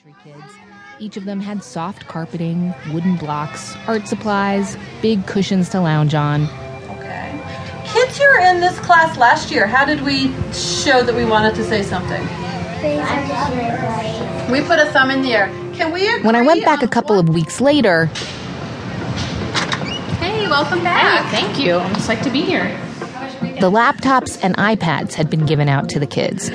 elementary kids. Each of them had soft carpeting, wooden blocks, art supplies, big cushions to lounge on. Okay. Kids who were in this class last year, how did we show that we wanted to say something? We put a thumb in the air. Can we agree When I went back a couple of weeks later, Hey, welcome back. Thank you. I'm psyched to be here. the laptops and iPads had been given out to the kids.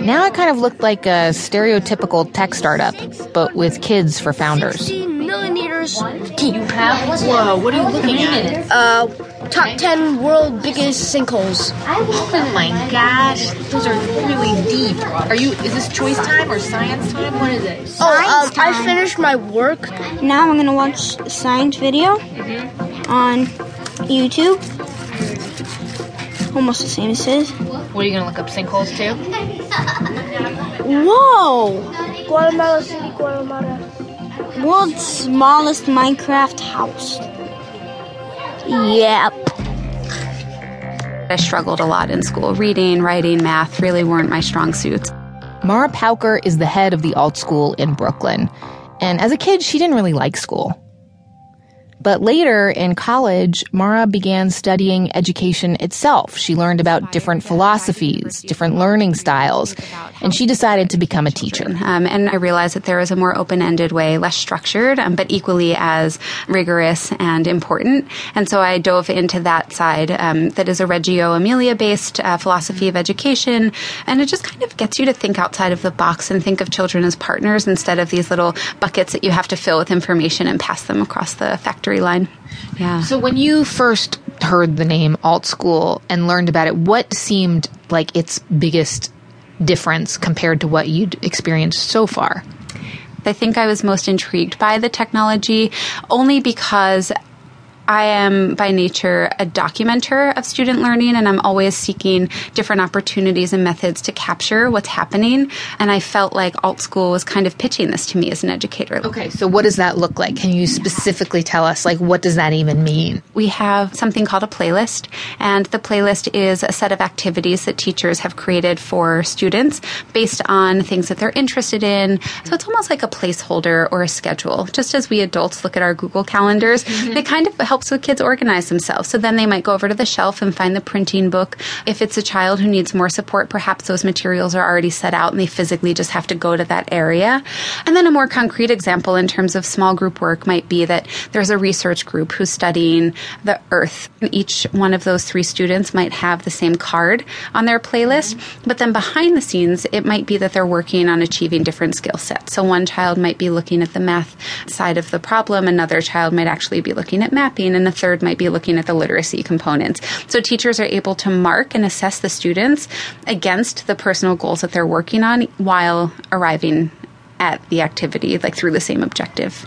Now it kind of looked like a stereotypical tech startup, but with kids for founders. 16 millimeters deep. Whoa, what are you looking at? Uh, top 10 world biggest sinkholes. Oh my gosh, those are really deep. Are you? Is this choice time or science time? What is it? Oh, um, I finished my work. Now I'm gonna watch a science video on YouTube. Almost the same as his. What are you gonna look up sinkholes too? Whoa! Guatemala City, Guatemala. World's smallest Minecraft house. Yep. I struggled a lot in school. Reading, writing, math really weren't my strong suits. Mara Pauker is the head of the AltSchool in Brooklyn. And as a kid, she didn't really like school. But later in college, Mara began studying education itself. She learned about different philosophies, different learning styles, and she decided to become a teacher. Um, and I realized that there was a more open ended way, less structured, um, but equally as rigorous and important. And so I dove into that side um, that is a Reggio Emilia based uh, philosophy of education. And it just kind of gets you to think outside of the box and think of children as partners instead of these little buckets that you have to fill with information and pass them across the factory line. Yeah. So when you first heard the name AltSchool and learned about it, what seemed like its biggest difference compared to what you'd experienced so far? I think I was most intrigued by the technology only because I am by nature a documenter of student learning and I'm always seeking different opportunities and methods to capture what's happening. And I felt like AltSchool was kind of pitching this to me as an educator. Okay, so what does that look like? Can you specifically tell us, like, what does that even mean? we have something called a playlist, and the playlist is a set of activities that teachers have created for students based on things that they're interested in. So it's almost like a placeholder or a schedule. Just as we adults look at our Google calendars, mm-hmm. it kind of helps the kids organize themselves. So then they might go over to the shelf and find the printing book. If it's a child who needs more support, perhaps those materials are already set out and they physically just have to go to that area. And then a more concrete example in terms of small group work might be that there's a research group who's studying the earth. Each one of those three students might have the same card on their playlist, but then behind the scenes, it might be that they're working on achieving different skill sets. So one child might be looking at the math side of the problem, another child might actually be looking at mapping, and the third might be looking at the literacy components. So teachers are able to mark and assess the students against the personal goals that they're working on while arriving at the activity, like through the same objective.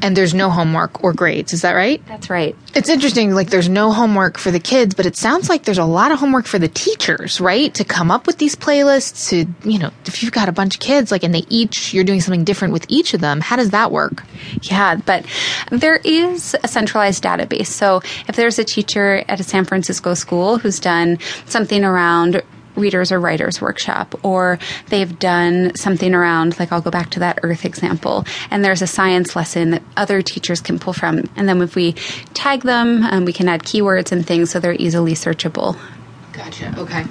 And there's no homework or grades, is that right? That's right. It's interesting, like, there's no homework for the kids, but it sounds like there's a lot of homework for the teachers, right? To come up with these playlists, to, you know, if you've got a bunch of kids, like, and they each, you're doing something different with each of them, how does that work? Yeah, but there is a centralized database. So if there's a teacher at a San Francisco school who's done something around readers or writers workshop or they've done something around like I'll go back to that earth example and there's a science lesson that other teachers can pull from and then if we tag them um, we can add keywords and things so they're easily searchable Gotcha. Okay.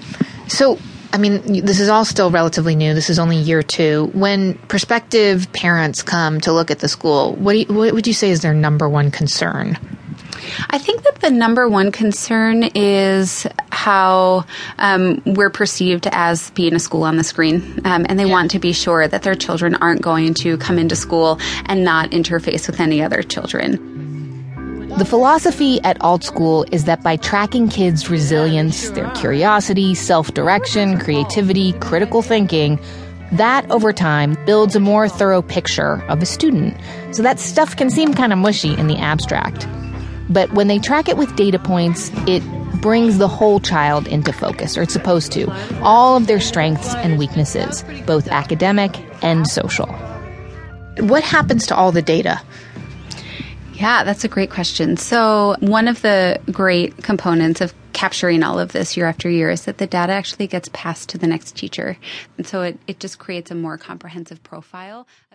So, I mean, this is all still relatively new. This is only year two. When prospective parents come to look at the school, what, do you, what would you say is their number one concern? I think that the number one concern is how um, we're perceived as being a school on the screen. Um, and they want to be sure that their children aren't going to come into school and not interface with any other children. The philosophy at AltSchool is that by tracking kids' resilience, their curiosity, self direction, creativity, critical thinking, that over time builds a more thorough picture of a student. So that stuff can seem kind of mushy in the abstract. But when they track it with data points, it brings the whole child into focus, or it's supposed to. All of their strengths and weaknesses, both academic and social. What happens to all the data? Yeah, that's a great question. So, one of the great components of capturing all of this year after year is that the data actually gets passed to the next teacher. And so it, it just creates a more comprehensive profile.